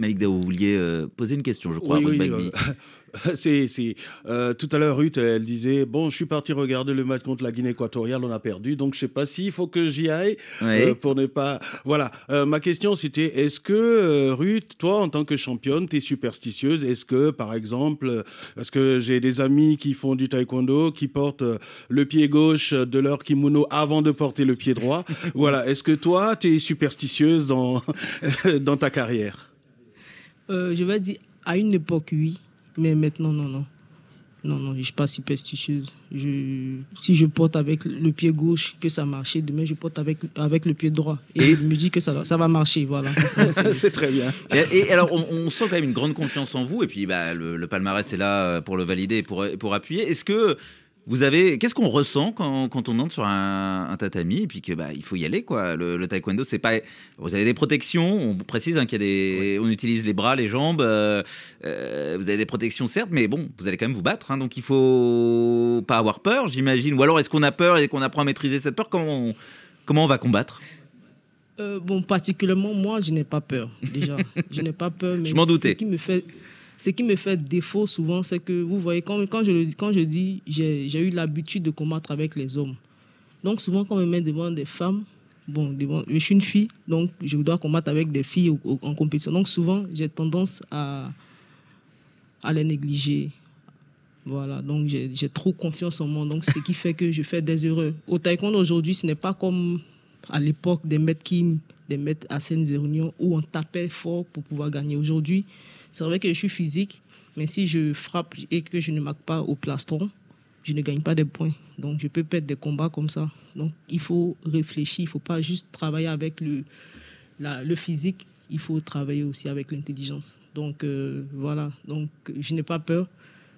Malik Dao, vous vouliez euh, poser une question, je crois, Oui, à oui, euh, c'est, euh, tout à l'heure, Ruth, elle disait Bon, je suis parti regarder le match contre la Guinée équatoriale, on a perdu, donc je sais pas s'il faut que j'y aille euh, pour ne pas. Voilà. Euh, ma question, c'était Est-ce que, Ruth, toi, en tant que championne, tu es superstitieuse? Est-ce que, par exemple, parce que j'ai des amis qui font du taekwondo, qui portent le pied gauche de leur kimono avant de porter le pied droit? Voilà. Est-ce que toi, tu es superstitieuse dans, dans ta carrière? Euh, je vais dire, à une époque, oui, mais maintenant, non, non. Non, non, je ne suis pas superstitieuse. Je, si je porte avec le pied gauche, que ça marchait, demain, je porte avec, avec le pied droit. Et, je me dis que ça, va- ça va marcher, voilà. c'est très bien. Et, et alors, on, on sent quand même une grande confiance en vous, et puis bah, le, le palmarès est là euh, pour le valider et pour, pour appuyer. Est-ce que vous avez, qu'est-ce qu'on ressent quand, quand on entre sur un, un tatami et puis que bah, il faut y aller quoi. Le, le taekwondo, c'est pas, vous avez des protections. On précise hein, qu'il y a des, on utilise les bras, les jambes. euh, euh, vous avez des protections certes, mais bon, vous allez quand même vous battre. hein, donc il faut pas avoir peur, j'imagine. Ou alors est-ce qu'on a peur et qu'on apprend à maîtriser cette peur? Comment on, comment on va combattre? Euh, bon, particulièrement, moi, je n'ai pas peur, déjà. je n'ai pas peur, mais Je m'en doutais. Ce qui me fait, ce qui me fait défaut souvent, c'est que, vous voyez, quand, je, quand je dis, j'ai eu l'habitude de combattre avec les hommes. Donc, souvent, quand on me met devant des femmes, bon, devant, je suis une fille, donc je dois combattre avec des filles en compétition. Donc, souvent, j'ai tendance à, à les négliger. Voilà, donc j'ai trop confiance en moi. Donc, ce qui fait que je fais des erreurs. Au taekwondo aujourd'hui, ce n'est pas comme à l'époque des maîtres Kim, des maîtres Asen Zerunion, où on tapait fort pour pouvoir gagner. Aujourd'hui, c'est vrai que je suis physique, mais si je frappe et que je ne marque pas au plastron, je ne gagne pas des points. Donc, je peux perdre des combats comme ça. Donc, il faut réfléchir. Il ne faut pas juste travailler avec le, physique. Il faut travailler aussi avec l'intelligence. Donc, euh, voilà. Donc, je n'ai pas peur.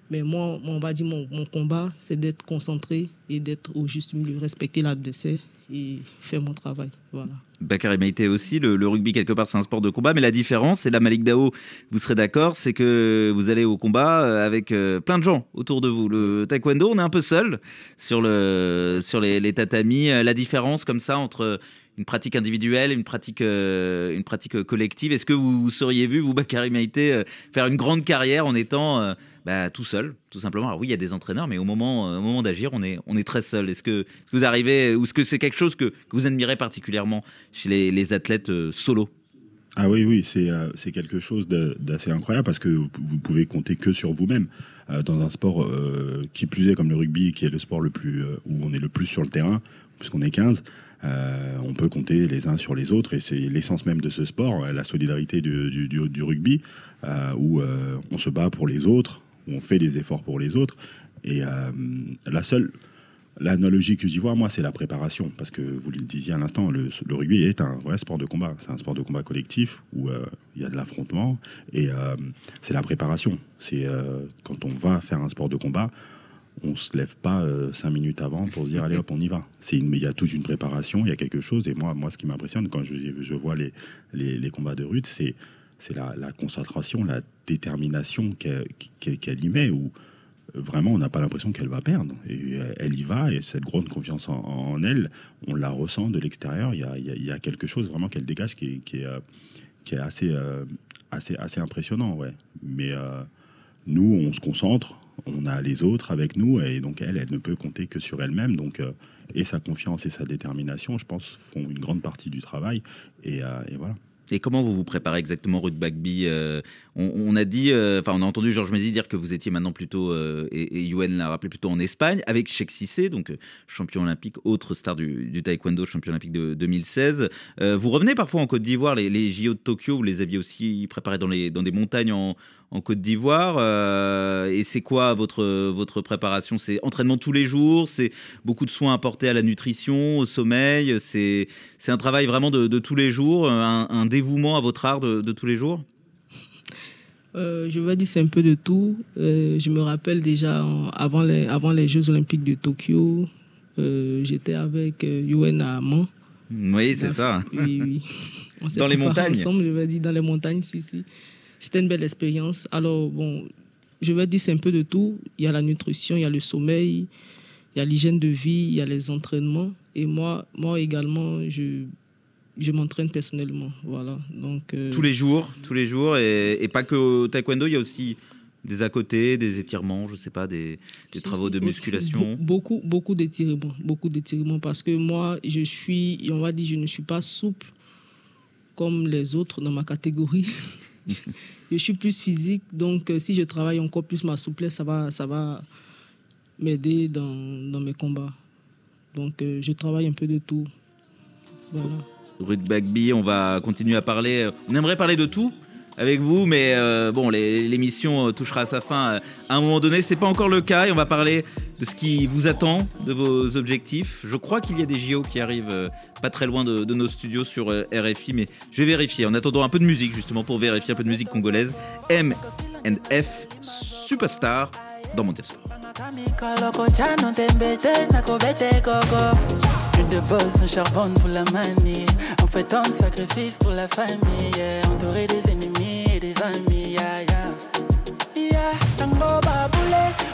Mais moi, on va dire, mon, mon combat, c'est d'être concentré et d'être au juste milieu, respecter l'adversaire et faire mon travail. Voilà. Bakary Maïté aussi, le, rugby quelque part c'est un sport de combat, mais la différence, et là Malik Dao, vous serez d'accord, c'est que vous allez au combat euh, avec euh, plein de gens autour de vous. Le taekwondo, on est un peu seul sur, le, sur les, tatamis. Euh, La différence comme ça entre une pratique individuelle une pratique, une pratique collective, est-ce que vous, seriez vu, vous Bakary Maïté, euh, faire une grande carrière en étant bah, tout seul, tout simplement? Alors oui, il y a des entraîneurs, mais au moment, au moment d'agir, on est, on est très seul. Est-ce que, est-ce que vous arrivez, ou est-ce que c'est quelque chose que, que vous admirez particulièrement chez les, athlètes euh, solo Ah oui, oui, c'est euh, quelque chose d'assez incroyable parce que vous, pouvez compter que sur vous-même. Euh, dans un sport qui plus est comme le rugby, qui est le sport le plus, où on est le plus sur le terrain, puisqu'on est 15, euh, on peut compter les uns sur les autres et c'est l'essence même de ce sport, la solidarité du, du- rugby, où on se bat pour les autres, où on fait des efforts pour les autres. Et la seule, L'analogie que j'y vois, moi, c'est la préparation. Parce que vous le disiez à l'instant, le, rugby est un vrai sport de combat. C'est un sport de combat collectif où euh, il y a de l'affrontement. Et euh, c'est la préparation. C'est euh, quand on va faire un sport de combat, on se lève pas cinq minutes avant pour dire allez hop, on y va. C'est il y a toute une préparation, il y a quelque chose. Et moi, moi ce qui m'impressionne quand je, je vois les, les, combats de Ruth, c'est la, concentration, la détermination qu'elle qu'elle y met. Vraiment, on n'a pas l'impression qu'elle va perdre. Euh, elle y va, et cette grande confiance en, elle, on la ressent de l'extérieur. Il y a, y a- quelque chose vraiment qu'elle dégage qui est, qui est, euh, assez, euh, assez, assez impressionnant. Ouais. Mais nous, on se concentre, on a les autres avec nous, et donc elle, elle ne peut compter que sur elle-même. Donc, et sa confiance et sa détermination, je pense, font une grande partie du travail. Et voilà. Et comment vous vous préparez exactement, Ruth Bagby Euh, on, a dit, euh, on a entendu Georges Mézi dire que vous étiez maintenant plutôt, euh, et, Yuen l'a rappelé plutôt en Espagne, avec Sheikh Cissé, donc champion olympique, autre star du, taekwondo, champion olympique de 2016. Euh, vous revenez parfois en Côte d'Ivoire, les, les JO de Tokyo, vous les aviez aussi préparés dans, les, dans des montagnes en, en Côte d'Ivoire. euh, et c'est quoi votre, votre préparation? C'est entraînement tous les jours C'est beaucoup de soins apportés à la nutrition, au sommeil C'est un travail vraiment de, de tous les jours, un, un dévouement à votre art de, de tous les jours? Euh, je vais dire c'est un peu de tout. Euh, je me rappelle déjà en- avant, les, avant les Jeux Olympiques de Tokyo, j'étais avec Yuen à Amman. Oui, c'est ça. Oui, oui. On Dans les montagnes. Ensemble, je vais dire dans les montagnes, si, si. C'était une belle expérience. Alors, bon, je vais dire c'est un peu de tout. Il y a la nutrition, il y a le sommeil, il y a l'hygiène de vie, il y a les entraînements. Et moi, moi également, je, je m'entraîne personnellement. Voilà. Donc, euh, Tous les jours, tous les jours, et, et pas que au taekwondo, il y a aussi des à côté, des étirements, je sais pas, des, des travaux de musculation. Be- Beaucoup, beaucoup d'étirements, beaucoup d'étirements parce que moi, je suis, on va dire, je ne suis pas souple comme les autres dans ma catégorie. je suis plus physique, donc euh, si je travaille encore plus ma souplesse, ça va, ça va m'aider dans, mes combats. Donc euh, je travaille un peu de tout. Voilà. Ruth Bagby, on va continuer à parler. On aimerait parler de tout avec vous, mais euh, bon, l'émission touchera à sa fin à un moment donné. C'est pas encore le cas et on va parler de ce qui vous attend, de vos objectifs. Je crois qu'il y a des JO qui arrivent euh, pas très loin de, nos studios sur euh, RFI, mais je vais vérifier. En attendant un peu de musique justement pour vérifier un peu de musique congolaise. M F Superstar dans mon Sport.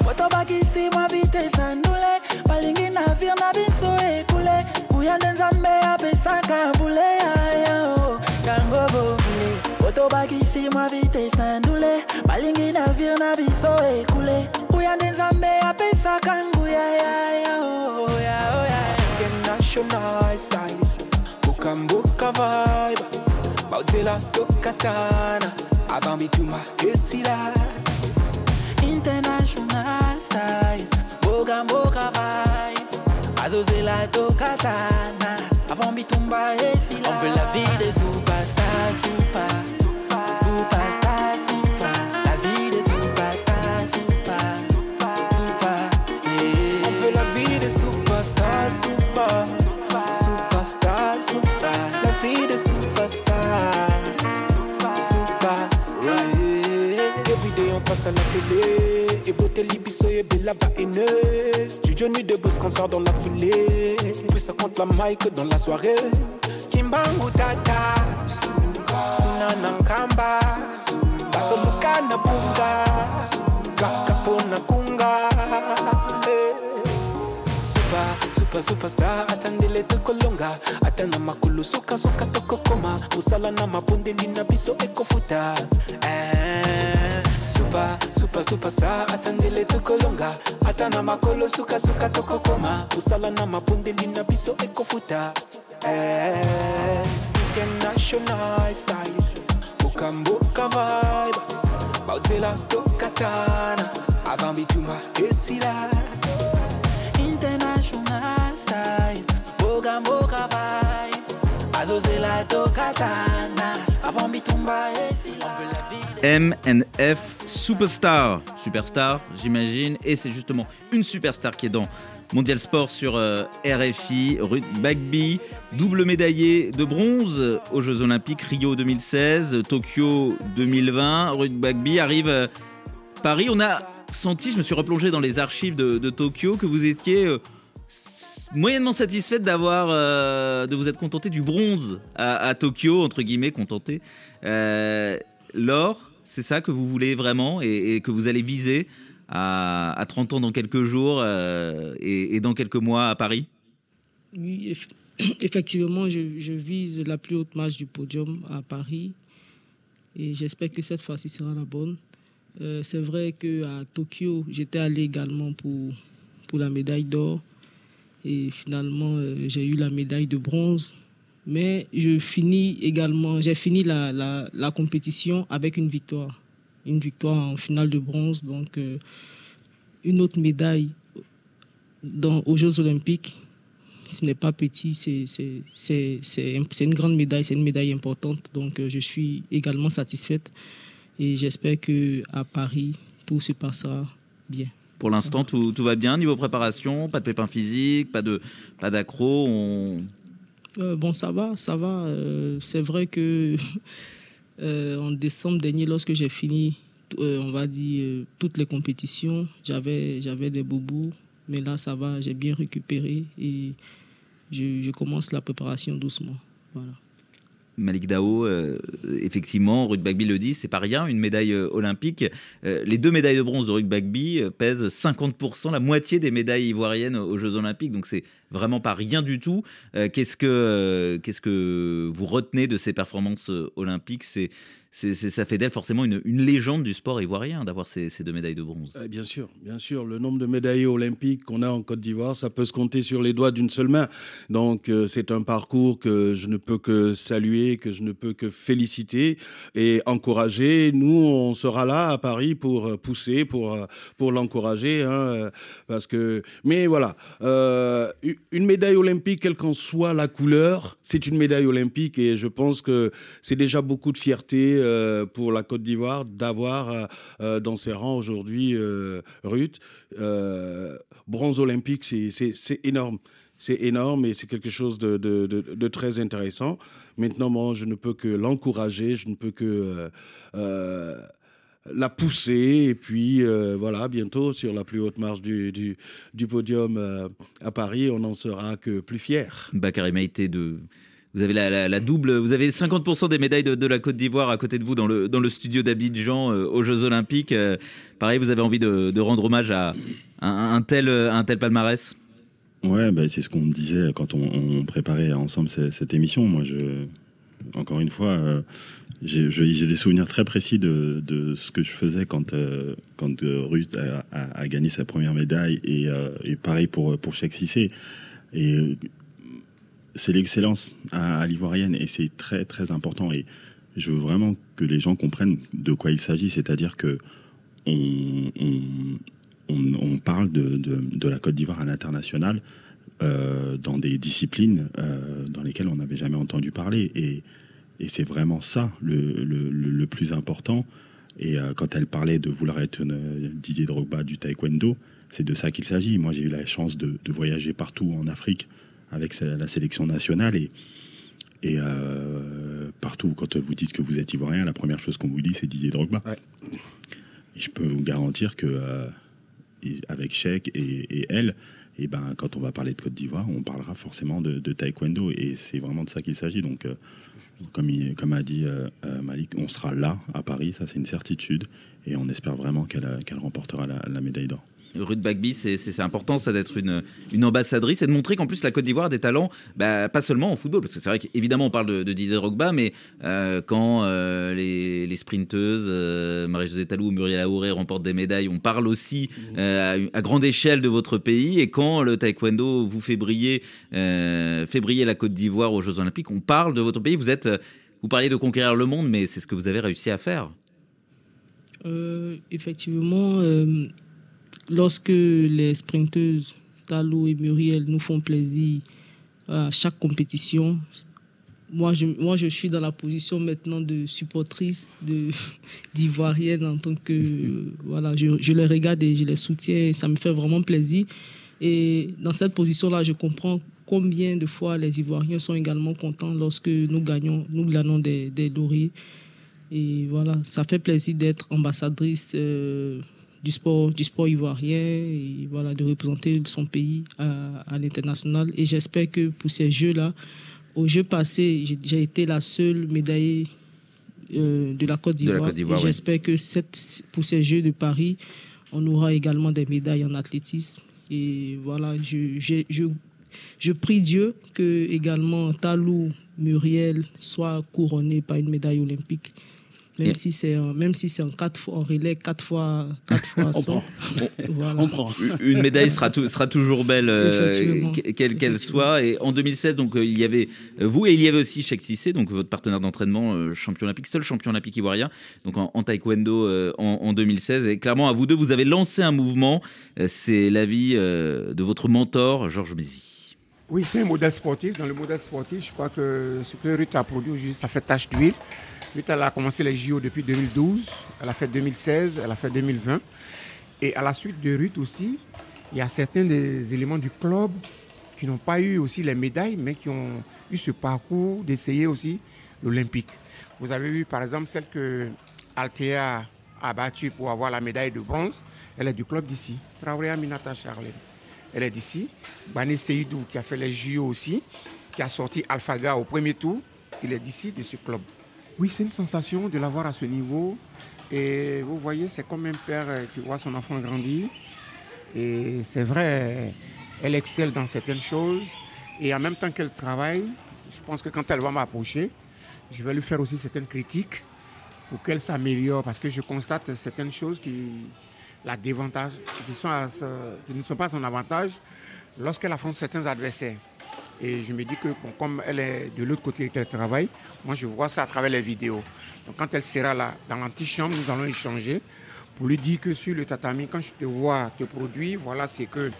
Boto baki si mwa vitesa ndule balingi na vir na biso ekule. Kuya nde nzambe apesaka bule yaya yango bobule boto mwa vitesa ndule balingi na vir na biso ekule. Kuya nde nzambe apesaka nguya yaya oh, vibe. Bautela tokatana. Avant bituma International style. Boga mboga vibe. Azozela tokatana. Avant bitumba esila. On veut la vie des superstars super. Superstar super. La vie des superstars super. Super yeah. On veut la vie des superstars super. Superstar super. La vie des superstars Super. Yeah. Every day on passe à la télé Et beauté libiso et bella va haineuse Studio nuit de boss qu'on sort dans la foulée. Puis ça compte la mic dans la soirée. Kimbangu tata Nana nkamba Basoluka na bunga Kapona kunga. Eh. Super, super, superstar atandele tokolonga ata na makolo sokasoka tokokoma mosala na mabondeli na biso ekofuta Eh, super, super, superstar. Atandele tokolonga ata na makolo sukasuka tokokoma mosala na mabondeli na biso ekofuta Eh, international style. Bukambuka vibe. Bautela tokatana. Avant bitumba esila. International style. Boga mboga vibe. Azozela tokatana. Avant bitumba esila MNF Superstar. Superstar, j'imagine. Et c'est justement une superstar qui est dans Mondial Sport sur euh, RFI. Ruth Bagby, double médaillée de bronze aux Jeux Olympiques Rio 2016, Tokyo 2020. Ruth Bagby arrive à Paris. On a senti, je me suis replongé dans les archives de, Tokyo, que vous étiez. euh, moyennement satisfaite d'avoir euh, de vous être contenté du bronze à, Tokyo entre guillemets contenté Euh, l'or c'est ça que vous voulez vraiment et, que vous allez viser à, à 30 ans dans quelques jours euh, et, dans quelques mois à Paris? Oui, eff- effectivement, je, je vise la plus haute marche du podium à Paris et j'espère que cette fois-ci sera la bonne. Euh, c'est vrai qu'à Tokyo, j'étais allé également pour, pour la médaille d'or et finalement, euh, j'ai eu la médaille de bronze. Mais je finis également, j'ai fini la, la, compétition avec une victoire. Une victoire en finale de bronze, donc euh, une autre médaille dans, aux Jeux Olympiques ce n'est pas petit, c'est c'est- c'est- c'est un- c'est une grande médaille, c'est une médaille importante. Donc euh, je suis également satisfaite et j'espère que à Paris, tout se passera bien. pour l'instant tout, tout va bien niveau préparation? Pas de pépins physiques pas de pas d'accro. Euh, bon, ça va, ça va. Euh, c'est vrai que euh, en décembre dernier, lorsque j'ai fini, on va dire, toutes les compétitions, j'avais j'avais des boubous. Mais là, ça va, j'ai bien récupéré et je commence la préparation doucement. Voilà. Malik Dao, euh, effectivement, Ruth Bagby le dit, c'est pas rien, une médaille euh, olympique. Euh, les deux médailles de bronze de Ruth pèsent 50%, la moitié des médailles ivoiriennes aux Jeux Olympiques, donc c'est vraiment pas rien du tout. Qu'est-ce que qu'est-ce que vous retenez de ces performances olympiques? C'est ça fait d'elle forcément une, légende du sport ivoirien d'avoir ces, deux médailles de bronze. Eh Bien sûr, bien sûr. Le nombre de médaillés olympiques qu'on a en Côte d'Ivoire, ça peut se compter sur les doigts d'une seule main. Donc, euh, c'est un parcours que je ne peux que saluer, que je ne peux que féliciter et encourager. Nous, on sera là à Paris pour euh, pousser, pour, euh, pour l'encourager. hein, euh, parce que, mais voilà, euh, une médaille olympique, quelle qu'en soit la couleur, c'est une médaille olympique et je pense que c'est déjà beaucoup de fierté euh, pour la Côte d'Ivoire d'avoir euh, euh, dans ses rangs aujourd'hui Ruth. Bronze olympique, c'est- énorme. C'est énorme et c'est quelque chose de, très intéressant. Maintenant, moi, je ne peux que l'encourager, je ne peux que la pousser. Et puis, voilà, bientôt, sur la plus haute marche du, podium à Paris, on n'en sera que plus fier. Bakary Maïté de. Vous avez la, double, vous avez 50% des médailles de, la Côte d'Ivoire à côté de vous dans le, dans le studio d'Abidjan euh, aux Jeux Olympiques. Euh, pareil, vous avez envie de, rendre hommage à, un, tel, euh, un tel palmarès? Ouais, bah, c'est ce qu'on disait quand on, préparait ensemble cette, émission. Moi, je, encore une fois, j'ai des souvenirs très précis de, ce que je faisais quand, quand Ruth a, gagné sa première médaille et, pareil pour, pour Cheikh Cissé. Et c'est l'excellence à, l'ivoirienne et c'est très très important. Et je veux vraiment que les gens comprennent de quoi il s'agit, c'est-à-dire que on, parle de, la Côte d'Ivoire à l'international euh, dans des disciplines euh, dans lesquelles on n'avait jamais entendu parler. Et, c'est vraiment ça le, plus important. Et euh, quand elle parlait de vouloir être une, Didier Drogba du taekwondo, c'est de ça qu'il s'agit. Moi, j'ai eu la chance de voyager partout en Afrique avec la sélection nationale et, et euh, partout, quand vous dites que vous êtes ivoirien, la première chose qu'on vous dit, c'est Didier Drogba. Et je peux vous garantir que euh, et avec et, et elle, et ben, quand on va parler de Côte d'Ivoire, on parlera forcément de, de taekwondo. Et c'est vraiment de ça qu'il s'agit. Donc, euh, comme, il- comme a dit euh, euh, Malik, on sera là à Paris, ça c'est une certitude. Et on espère vraiment qu'elle remportera la, la médaille d'or. Ruth Bagby, c'est- important ça d'être une, une ambassadrice et de montrer qu'en plus la Côte d'Ivoire a des talents, bah, pas seulement en football, parce que c'est vrai qu'évidemment on parle de, de Didier Drogba, mais euh, quand euh, les, les sprinteuses, euh, Marie-Josée Talou ou Muriel Aouré remportent des médailles, on parle aussi à, à grande échelle de votre pays, et quand le taekwondo vous fait briller, fait briller la Côte d'Ivoire aux Jeux Olympiques, on parle de votre pays, vous êtes... Vous parliez de conquérir le monde, mais c'est ce que vous avez réussi à faire. Effectivement, lorsque les sprinteuses Talou et Muriel nous font plaisir à chaque compétition, moi je, moi je suis dans la position maintenant de supportrice d'Ivoirienne en tant que voilà je, je les regarde et je les soutiens et ça me fait vraiment plaisir. Et dans cette position là je comprends combien de fois les Ivoiriens sont également contents lorsque nous gagnons nous gagnons des, des lauriers. Et voilà, ça fait plaisir d'être ambassadrice euh, du sport, du sport ivoirien et voilà, de représenter son pays à, à l'international. Et j'espère que pour ces Jeux-là, aux Jeux passés, j'ai été la seule médaillée euh, de la Côte d'Ivoire. Et oui. J'espère que cette, pour ces Jeux de Paris, on aura également des médailles en athlétisme. Et voilà, je, je, je, je prie Dieu que également Talou, Muriel soient couronnés par une médaille olympique. Même si c'est en- même si c'est en quatre fois en relais quatre fois quatre fois On 100. prend. Voilà. On prend. Une médaille sera, tou- sera toujours belle, euh, quelle qu'elle soit. Et en 2016, donc euh, il y avait euh, vous et il y avait aussi Cheikh Cissé, donc votre partenaire d'entraînement, euh, champion olympique, seul champion olympique ivoirien, donc en, en taekwondo euh, en, en 2016. Et clairement, à vous deux, vous avez lancé un mouvement. C'est l'avis euh, de votre mentor, Georges Mézy. Oui, c'est un modèle sportif. Dans le modèle sportif, je crois que ce que Ruth a produit aujourd'hui, ça fait tache d'huile. Ruth, a commencé les JO depuis 2012, elle a fait 2016, elle a fait 2020. Et à la suite de Ruth aussi, il y a certains des éléments du club qui n'ont pas eu aussi les médailles, mais qui ont eu ce parcours d'essayer aussi l'Olympique. Vous avez vu par exemple celle que Althea a battue pour avoir la médaille de bronze. Elle est du club d'ici, Traoré Aminata Charlène. Elle est d'ici. Bani Seydou qui a fait les JO aussi, qui a sorti AlphaGa au premier tour. il est d'ici, de ce club. Oui, c'est une sensation de l'avoir à ce niveau. Et vous voyez, c'est comme un père euh, qui voit son enfant grandir. Et c'est vrai, elle excelle dans certaines choses. Et en même temps qu'elle travaille, je pense que quand elle va m'approcher, je vais lui faire aussi certaines critiques pour qu'elle s'améliore. Parce que je constate certaines choses qui, la qui ne sont pas à son avantage lorsqu'elle affronte certains adversaires. Et je me dis que comme elle est de l'autre côté qu'elle travaille, moi je vois ça à travers les vidéos. Donc quand elle sera là, dans l'antichambre, nous allons échanger pour lui dire que sur le tatami, quand je te vois te produire, voilà ce que,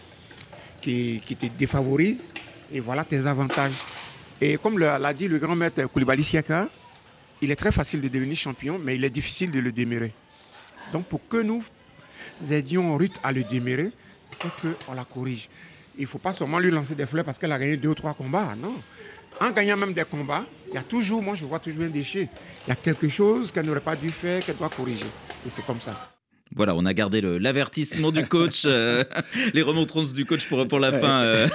qui, te défavorise et voilà tes avantages. Et comme l'a dit le grand maître Koulibaly Siaka, il est très facile de devenir champion, mais il est difficile de le démérer. Donc pour que nous aidions Ruth à le démérer, c'est qu'on la corrige. Il ne faut pas seulement lui lancer des fleurs parce qu'elle a gagné deux ou trois combats. Non. En gagnant même des combats, il y a toujours, moi je vois toujours un déchet. Il y a quelque chose qu'elle n'aurait pas dû faire, qu'elle doit corriger. Et c'est comme ça. Voilà, on a gardé l'avertissement du coach, euh, les remontrances du coach pour, pour la fin. euh,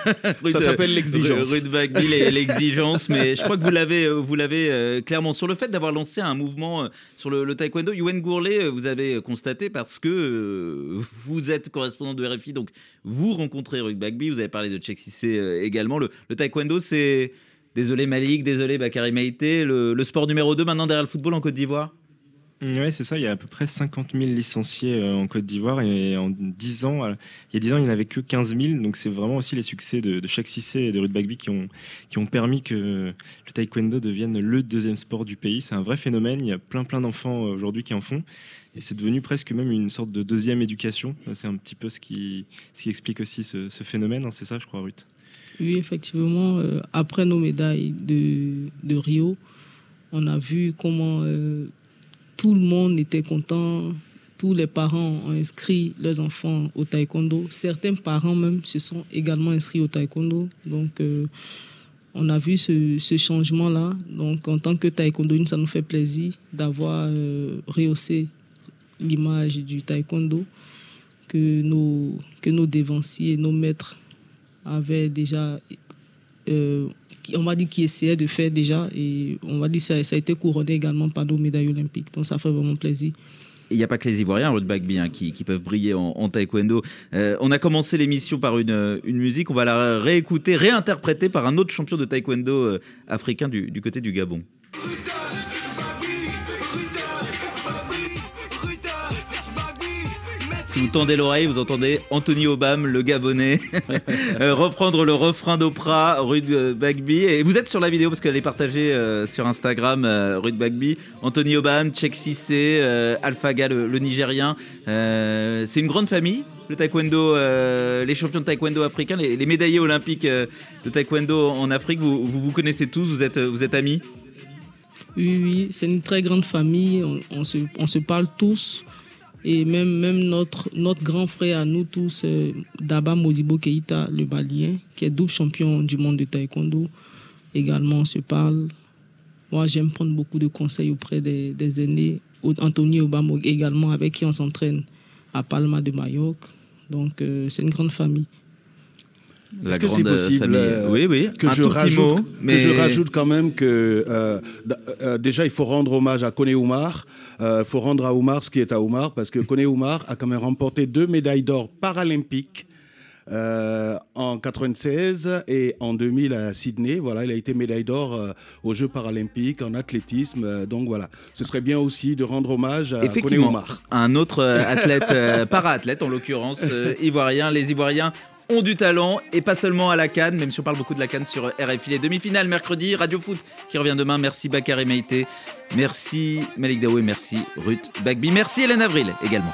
Ça s'appelle l'exigence. Ruud Bagby, l'exigence. Mais je crois que vous l'avez, euh, vous l'avez clairement sur le fait d'avoir lancé un mouvement sur le, le taekwondo. Yoann Gourlet, vous avez constaté parce que euh, vous êtes correspondant de RFI, donc vous rencontrez Ruud Bagby. Vous avez parlé de euh, également. Le, le taekwondo, c'est désolé Malik, désolé Bakary Maïté, le, le sport numéro 2 maintenant derrière le football en Côte d'Ivoire? Oui, c'est ça. Il y a à peu près 50 000 licenciés euh, en Côte d'Ivoire et en 10 ans, euh, il y a 10 ans, il n'y en avait que 15 000. Donc c'est vraiment aussi les succès de, de Cissé et de Ruud Bagby qui ont, qui ont permis que le taekwondo devienne le deuxième sport du pays. C'est un vrai phénomène. Il y a plein plein d'enfants euh, aujourd'hui qui en font. Et c'est devenu presque même une sorte de deuxième éducation. C'est un petit peu ce qui, ce qui explique aussi ce, phénomène. hein. C'est ça, je crois, Ruth. Oui, effectivement, après nos médailles de, Rio, on a vu comment tout le monde était content. Tous les parents ont inscrit leurs enfants au taekwondo. Certains parents même se sont également inscrits au taekwondo. Donc, euh, on a vu ce, changement-là. Donc, en tant que taekwondoïne, ça nous fait plaisir d'avoir euh, rehaussé l'image du taekwondo que nos, que nos dévanciers, nos maîtres avaient déjà, euh, on va dire, qui essayaient de faire déjà. Et on va dire ça, ça a été couronné également par nos médailles olympiques. Donc ça fait vraiment plaisir. Il n'y a pas que les Ivoiriens, Ruud Bagby, hein, qui, peuvent briller en, taekwondo. Euh, on a commencé l'émission par une, musique, on va la réécouter, réinterpréter par un autre champion de taekwondo euh, africain du côté du Gabon. Si vous tendez l'oreille, vous entendez Anthony Obam, le Gabonais, euh, reprendre le refrain d'Oprah, Ruud euh, Bagby. Et vous êtes sur la vidéo parce qu'elle est partagée euh, sur Instagram, euh, Ruud Bagby. Anthony Obam, Cheikh Cissé, euh, Alphaga, le, le Nigérien. Euh, c'est une grande famille, le taekwondo, euh, les champions de taekwondo africains, les, les médaillés olympiques euh, de taekwondo en Afrique. Vous vous, vous connaissez tous, vous êtes, vous êtes amis? Oui, oui, c'est une très grande famille. On, on se, on se parle tous. Et même, même notre, notre grand frère à nous tous, euh, Daba Modibo Keita, le Malien, qui est double champion du monde de taekwondo, également se parle. Moi, j'aime prendre beaucoup de conseils auprès des, des aînés. Anthony Obama également, avec qui on s'entraîne à Palma de Majorque. Donc, euh, c'est une grande famille. Est-ce que c'est possible euh, Oui, oui. que je rajoute mot, que mais- je rajoute quand même que euh, euh, déjà il faut rendre hommage à Kone Oumar. Il faut rendre à Oumar ce qui est à Oumar parce que Kone Oumar a quand même remporté deux médailles d'or paralympiques. euh, en 96 et en 2000 à Sydney, voilà, il a été médaille d'or euh, aux Jeux paralympiques en athlétisme. euh, donc voilà, ce serait bien aussi de rendre hommage à Kone Oumar. un autre euh, athlète, euh, para-athlète en l'occurrence, euh, ivoirien. Les Ivoiriens ont du talent et pas seulement à la Cannes, même si on parle beaucoup de la Cannes sur RFI. Les demi-finales mercredi, Radio Foot qui revient demain. Merci Bakary Maïté, merci Malik Daou et merci Ruth Bagby. Merci Hélène Avril également.